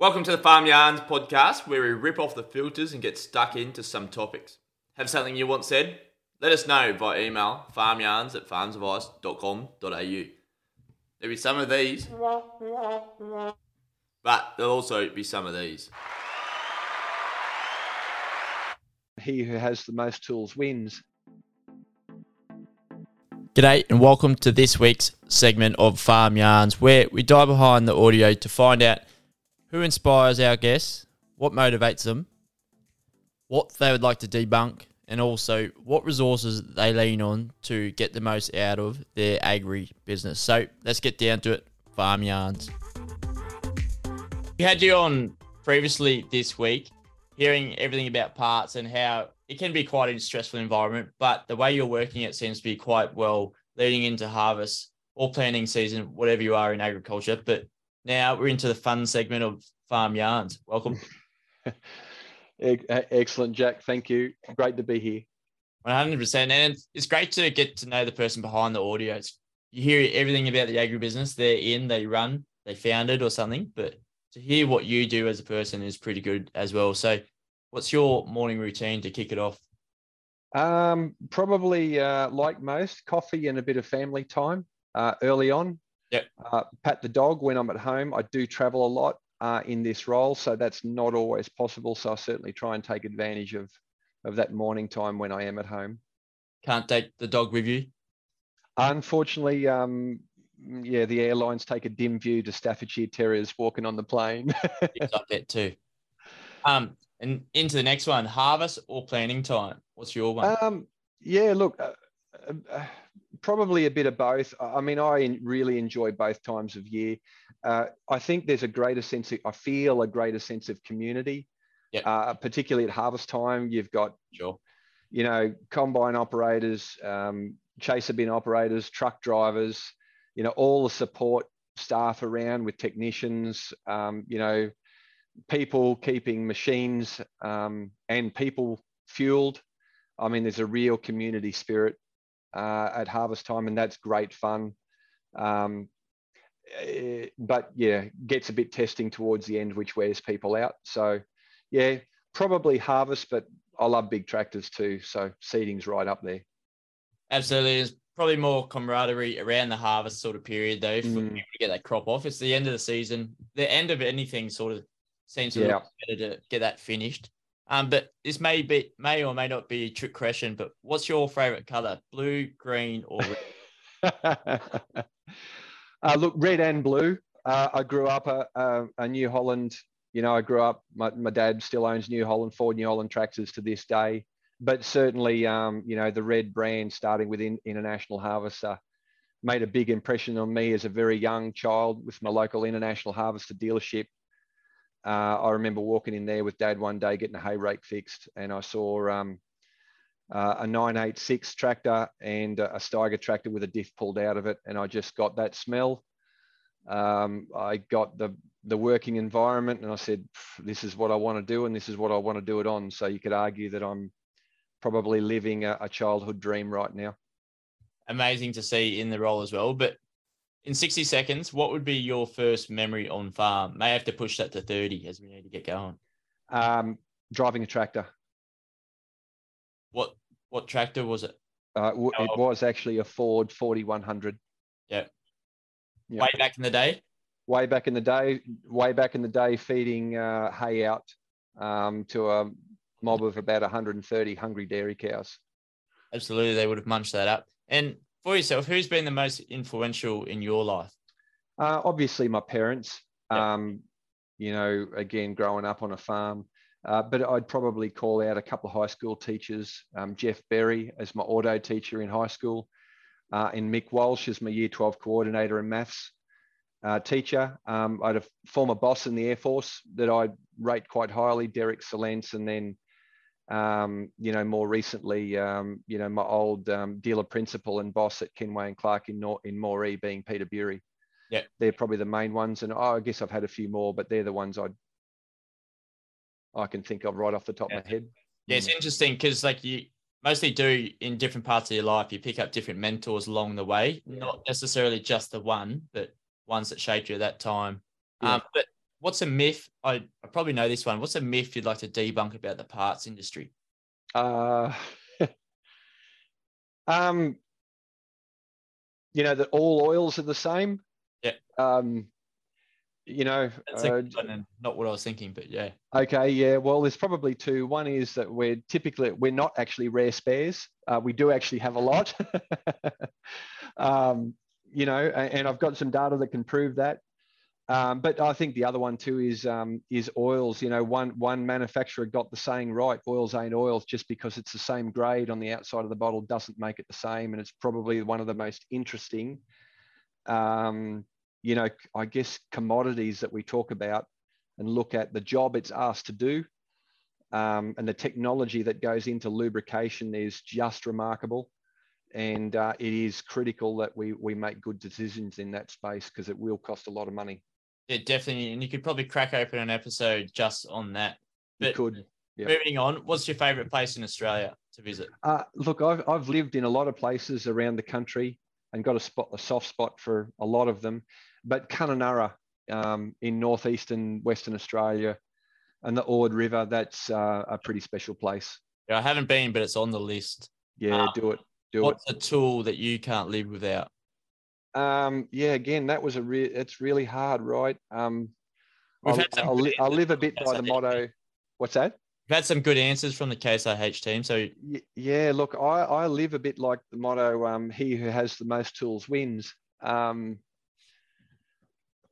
Welcome to the Farm Yarns podcast, where we rip off the filters and get stuck into some topics. Have something you want said? Let us know via email farmyarns at farmsadvice.com.au. There'll be some of these, but there'll also be some of these. He who has the most tools wins. G'day, and welcome to this week's segment of Farm Yarns, where we dive behind the audio to find out who inspires our guests, what motivates them, what they would like to debunk, and also what resources they lean on to get the most out of their agri business. So let's get down to it. Farm Yarns. We had you on previously this week, hearing everything about parts and how it can be quite a stressful environment, but the way you're working it seems to be quite well leading into harvest or planting season, whatever you are in agriculture. But now we're into the fun segment of Farm Yarns. Welcome. Excellent, Jack. Thank you. Great to be here. 100%. And it's great to get to know the person behind the audio. It's, you hear everything about the agribusiness. They're in, they run, they founded or something. But to hear what you do as a person is pretty good as well. So, what's your morning routine to kick it off? Um, probably uh, like most, coffee and a bit of family time uh, early on. Yep. Uh, pat the dog when I'm at home. I do travel a lot uh, in this role, so that's not always possible. So I certainly try and take advantage of of that morning time when I am at home. Can't take the dog with you. Unfortunately, um, yeah, the airlines take a dim view to Staffordshire Terriers walking on the plane. it's up that too. Um, and into the next one, harvest or planning time. What's your one? Um, yeah, look, uh, uh, probably a bit of both. I mean, I really enjoy both times of year. Uh, I think there's a greater sense of, I feel a greater sense of community, yep. uh, particularly at harvest time. You've got, sure. you know, combine operators, um, chaser bin operators, truck drivers, you know, all the support staff around with technicians, um, you know, people keeping machines um, and people fueled. I mean, there's a real community spirit uh, at harvest time, and that's great fun. Um, eh, but yeah, gets a bit testing towards the end, which wears people out. So yeah, probably harvest, but I love big tractors too. So seeding's right up there. Absolutely. There's probably more camaraderie around the harvest sort of period though for mm. people to get that crop off. It's the end of the season. The end of anything sort of seems to yeah. better to get that finished. Um, but this may be may or may not be a trick question, but what's your favorite color? Blue, green, or red? uh, look, red and blue. Uh, I grew up a, a, a, New Holland. You know, I grew up. My, my dad still owns New Holland, Ford New Holland tractors to this day. But certainly, um, you know, the red brand, starting with in, International Harvester, made a big impression on me as a very young child with my local International Harvester dealership uh, I remember walking in there with dad one day getting a hay rake fixed, and I saw um, uh, a 986 tractor and a Steiger tractor with a diff pulled out of it, and I just got that smell. Um, I got the the working environment, and I said, "This is what I want to do, and this is what I want to do it on." So you could argue that I'm probably living a, a childhood dream right now. Amazing to see in the role as well, but in 60 seconds, what would be your first memory on farm? May have to push that to 30 as we need to get going. Um, driving a tractor. What what tractor was it? Uh, it oh. was actually a Ford 4100. Yeah. Yep. Way back in the day. Way back in the day. Way back in the day, feeding uh, hay out um, to a mob of about 130 hungry dairy cows. Absolutely, they would have munched that up. And for yourself, who's been the most influential in your life? Uh, obviously, my parents. Um, you know, again, growing up on a farm. Uh, but I'd probably call out a couple of high school teachers. Um, Jeff Berry as my auto teacher in high school, uh, and Mick Walsh as my year 12 coordinator in maths uh, teacher. Um, I had a former boss in the Air Force that I rate quite highly, Derek Salence, and then um, you know, more recently, um, you know, my old um, dealer principal and boss at Kenway and Clark in Nor- in Moree being Peter Bury. Yeah, they're probably the main ones, and oh, I guess I've had a few more, but they're the ones I I can think of right off the top yeah. of my head. Yeah, it's interesting because like you mostly do in different parts of your life, you pick up different mentors along the way, yeah. not necessarily just the one, but ones that shaped you at that time. Yeah. Um, but what's a myth? I, I probably know this one. What's a myth you'd like to debunk about the parts industry? Uh, um, you know that all oils are the same. Yeah. Um, you know, That's uh, good one and not what I was thinking, but yeah. Okay, yeah. Well, there's probably two. One is that we're typically we're not actually rare spares. Uh, we do actually have a lot. um, you know, and I've got some data that can prove that. Um, but I think the other one too is um, is oils. You know, one one manufacturer got the saying right: oils ain't oils. Just because it's the same grade on the outside of the bottle doesn't make it the same. And it's probably one of the most interesting, um, you know, I guess commodities that we talk about and look at the job it's asked to do, um, and the technology that goes into lubrication is just remarkable. And uh, it is critical that we we make good decisions in that space because it will cost a lot of money. Yeah, definitely. And you could probably crack open an episode just on that. You could. Yep. moving on, what's your favorite place in Australia to visit? Uh, look, I've, I've lived in a lot of places around the country and got a spot, a soft spot for a lot of them. But Kununurra um, in northeastern Western Australia and the Ord River, that's uh, a pretty special place. Yeah, I haven't been, but it's on the list. Yeah, Um, do it. Do What's a tool that you can't live without? Um, yeah, again, that was a real, it's really hard, right? Um, We've I'll, had some I'll, li- live a bit by the motto. What's that? We've had some good answers from the Case IH team. So Yeah, look, I, I live a bit like the motto, um, he who has the most tools wins. Um,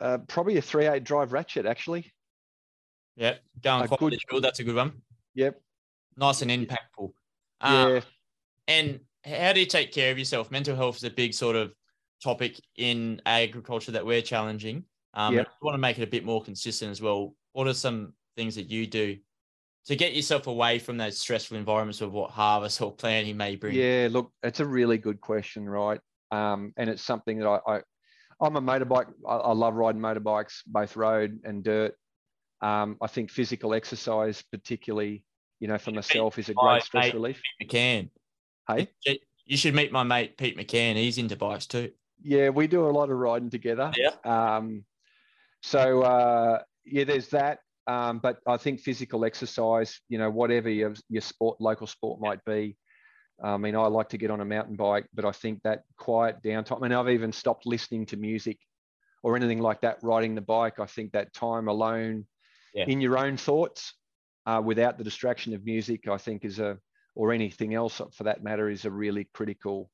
uh, probably a 3.8 drive ratchet, actually. yeah, going A quite good-. That's a good one. Yep. Nice and impactful. Um, Yeah. And how do you take care of yourself? Mental health is a big sort of topic in agriculture that we're challenging. Um, Yep. we want to make it a bit more consistent as well. What are some things that you do to get yourself away from those stressful environments of what harvest or planting may bring? Yeah, look, it's a really good question, right? Um, and it's something that I, I I'm a motorbike. I, I love riding motorbikes, both road and dirt. Um, I think physical exercise, particularly, you know, for myself, is a great stress mate- relief. McCann. Hey, You should meet my mate Pete McCann. He's into bikes too. Yeah, we do a lot of riding together. Yeah. Um, so uh, yeah, there's that. Um, but I think physical exercise, you know, whatever your your sport, local sport might be. I mean, I like to get on a mountain bike, but I think that quiet downtime. I mean, I've even stopped listening to music or anything like that riding the bike. I think that time alone Yeah. in your own thoughts, uh, without the distraction of music, I think is a or anything else for that matter is a really critical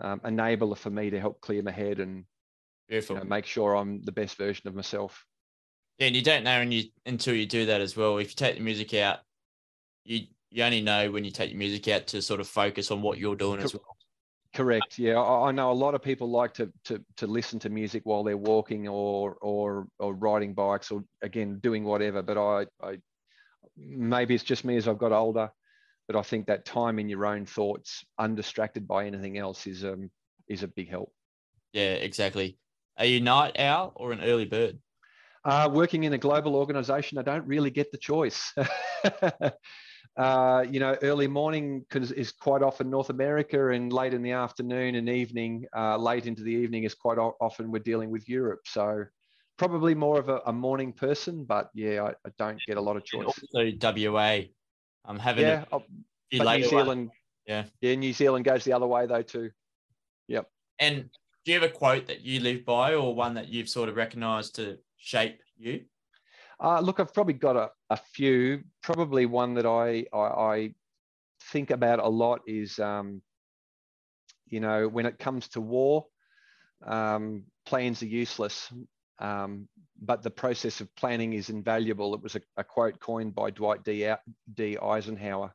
um, enabler for me to help clear my head and you know, make sure I'm the best version of myself. Yeah, and you don't know when you until you do that as well. If you take the music out, you you only know when you take your music out to sort of focus on what you're doing as well. Correct. Yeah, I, I know a lot of people like to, to to listen to music while they're walking or or or riding bikes or again doing whatever. But I, I maybe it's just me as I've got older, but I think that time in your own thoughts, undistracted by anything else, is um is a big help. Yeah, exactly. Are you night owl or an early bird? Uh, working in a global organization, I don't really get the choice. uh, you know, early morning is quite often North America, and late in the afternoon and evening, uh, late into the evening is quite often we're dealing with Europe. So probably more of a, a morning person, but yeah, I, I don't get a lot of And choice. also WA. I'm having Yeah, a but New. Zealand, Yeah. yeah, New Zealand goes the other way though too. Yep. And do you have a quote that you live by or one that you've sort of recognized to shape you? Uh, look, I've probably got a, a few. Probably one that I, I, I think about a lot is, um, you know, when it comes to war, um, plans are useless, um, but the process of planning is invaluable. It was a, a quote coined by Dwight D. D. Eisenhower,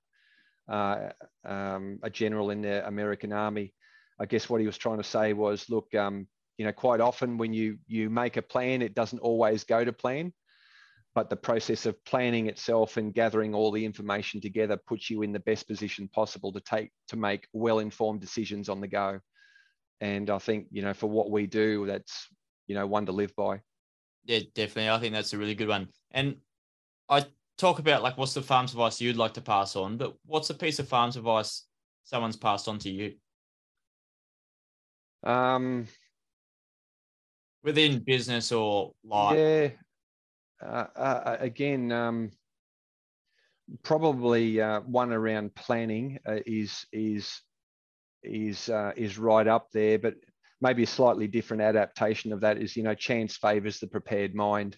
uh, um, a general in the American Army. I guess what he was trying to say was, look, um, you know, quite often when you you make a plan, it doesn't always go to plan but the process of planning itself and gathering all the information together puts you in the best position possible to take to make well-informed decisions on the go and i think you know for what we do that's you know one to live by Yeah, definitely. I think that's a really good one. And I talk about like what's the farms advice you'd like to pass on, but what's a piece of farms advice someone's passed on to you um within business or life? yeah uh, uh, again, um, probably uh, one around planning uh, is is is uh, is right up there, but maybe a slightly different adaptation of that is you know chance favors the prepared mind.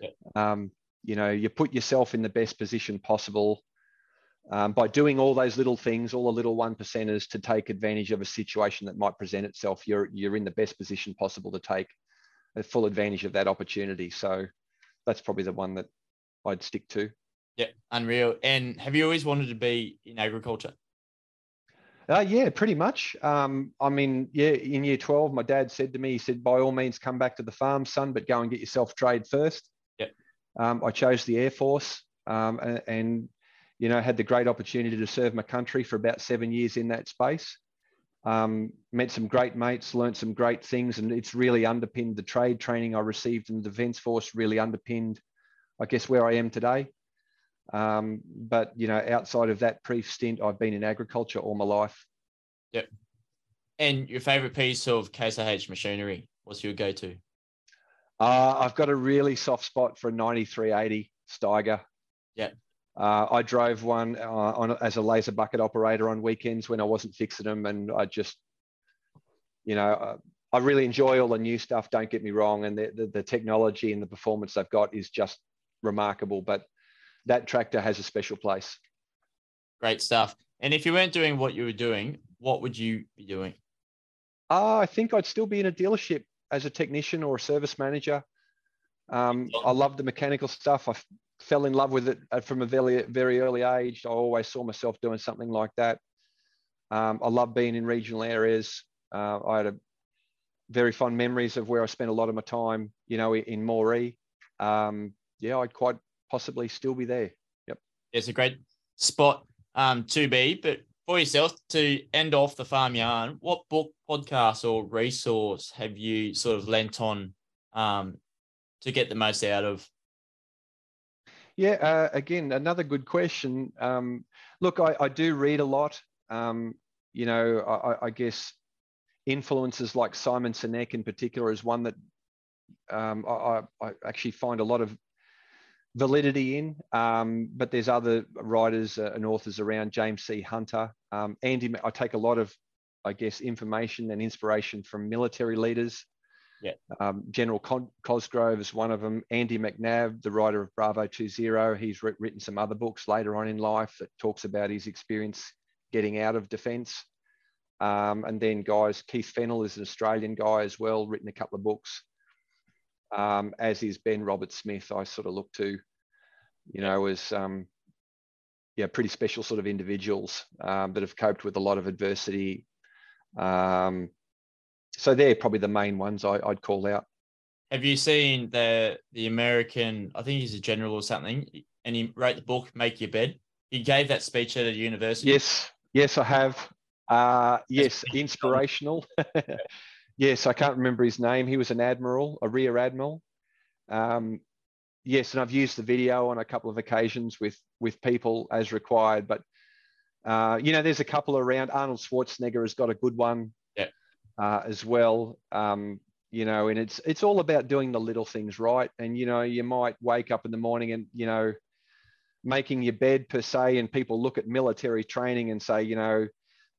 Yep. Um, you know, you put yourself in the best position possible um, by doing all those little things, all the little one percenters to take advantage of a situation that might present itself. You're you're in the best position possible to take a full advantage of that opportunity. So that's probably the one that I'd stick to. Yeah, unreal. And have you always wanted to be in agriculture? Uh, yeah, pretty much. Um, I mean, yeah, in year 12, my dad said to me, he said, by all means, come back to the farm, son, but go and get yourself trade first. Yeah. Um, I chose the Air Force um, and, and, you know, had the great opportunity to serve my country for about seven years in that space. Um, met some great mates, learned some great things, and it's really underpinned the trade training I received in the Defence Force, really underpinned, I guess, where I am today. Um, but you know, outside of that brief stint, I've been in agriculture all my life. Yep. And your favorite piece of Case IH machinery? What's your go-to? Uh, I've got a really soft spot for a 9380 Steiger. Yeah. Uh, I drove one uh, on as a laser bucket operator on weekends when I wasn't fixing them, and I just, you know, uh, I really enjoy all the new stuff. Don't get me wrong, and the, the, the technology and the performance they've got is just remarkable. But that tractor has a special place. Great stuff. And if you weren't doing what you were doing, what would you be doing? Uh, I think I'd still be in a dealership as a technician or a service manager. Um, I love the mechanical stuff. I f- fell in love with it uh, from a very, very early age. I always saw myself doing something like that. Um, I love being in regional areas. Uh, I had a very fond memories of where I spent a lot of my time, you know, in Moree. Um, yeah, I'd quite possibly still be there. Yep. It's a great spot um, to be. But for yourself, to end off the farm yarn, what book, podcast, or resource have you sort of lent on um, to get the most out of? Yeah, uh, again, another good question. Um, look, I, I, do read a lot. Um, you know, I, I, guess influences like Simon Sinek in particular is one that um, I, I, actually find a lot of validity in. Um, but there's other writers uh, and authors around. James C. Hunter, um, Andy. I take a lot of, I guess, information and inspiration from military leaders. Yeah. Um, General Con- Cosgrove is one of them. Andy McNab, the writer of Bravo 20, he's written some other books later on in life that talks about his experience getting out of defence. Um, and then guys, Keith Fennell is an Australian guy as well, written a couple of books um, as is Ben Roberts-Smith, I sort of look to, you know, as um, yeah, pretty special sort of individuals um, that have coped with a lot of adversity. Um, so they're probably the main ones I, would call out. Have you seen the the American? I think he's a general or something, and he wrote the book "Make Your Bed." He gave that speech at a university. Yes, yes, I have. Uh, yes, inspirational. Yes, I can't remember his name. He was an admiral, a rear admiral. Um, yes, and I've used the video on a couple of occasions with with people as required. But uh, you know, there's a couple around. Arnold Schwarzenegger has got a good one yeah. uh, as well. Um, you know, and it's it's all about doing the little things right. And you know, you might wake up in the morning and you know, making your bed per se, and people look at military training and say, you know,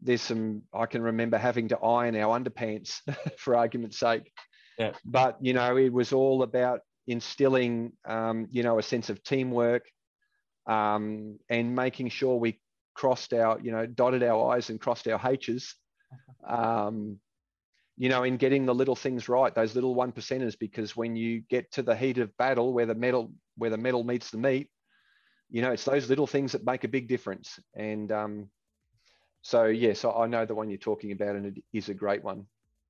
there's some I can remember having to iron our underpants for argument's sake. Yeah. But you know, it was all about instilling um, you know a sense of teamwork um, and making sure we crossed our you know dotted our I's and crossed our H's. Um, you know, in getting the little things right, those little one percenters, because when you get to the heat of battle, where the metal where the metal meets the meat, you know, it's those little things that make a big difference. And um, so yes, I know the one you're talking about, and it is a great one.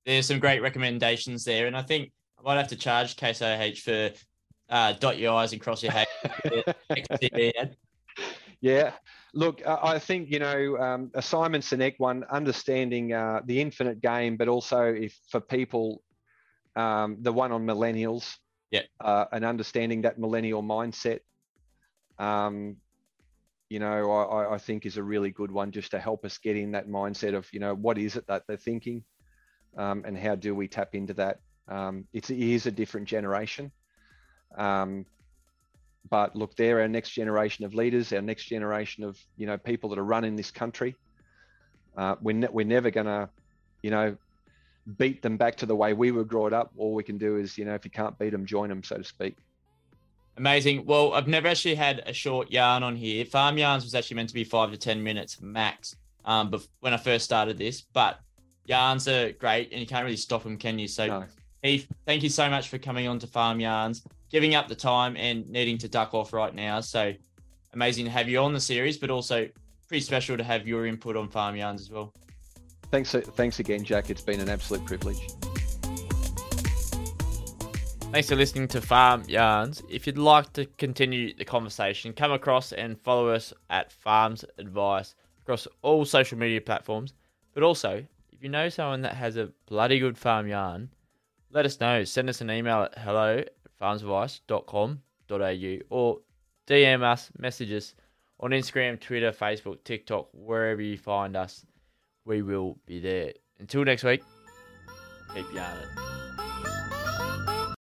There's some great recommendations there, and I think I might have to charge Case IH for uh, dot your i's and cross your head. yeah, look, I think you know um, a Simon Sinek one, understanding uh, the infinite game, but also if for people, um, the one on millennials, yeah, uh, and understanding that millennial mindset. Um, you know, I, I think is a really good one just to help us get in that mindset of, you know, what is it that they're thinking um, and how do we tap into that? Um, it's, it is a different generation. Um, but look, they're our next generation of leaders, our next generation of you know people that are running this country. Uh, we're ne- we're never gonna, you know, beat them back to the way we were brought up. All we can do is, you know, if you can't beat them, join them, so to speak. Amazing. Well, I've never actually had a short yarn on here. Farm yarns was actually meant to be five to ten minutes max. Um, when I first started this, but yarns are great, and you can't really stop them, can you? So, no. Heath, thank you so much for coming on to Farm Yarns, giving up the time and needing to duck off right now. So amazing to have you on the series, but also pretty special to have your input on Farm Yarns as well. Thanks, thanks again, Jack. It's been an absolute privilege. Thanks for listening to Farm Yarns. If you'd like to continue the conversation, come across and follow us at Farms Advice across all social media platforms. But also, if you know someone that has a bloody good farm yarn, let us know. Send us an email at hello at farmsadvice.com.au or DM us, message us on Instagram, Twitter, Facebook, TikTok, wherever you find us. We will be there. Until next week, keep yarning.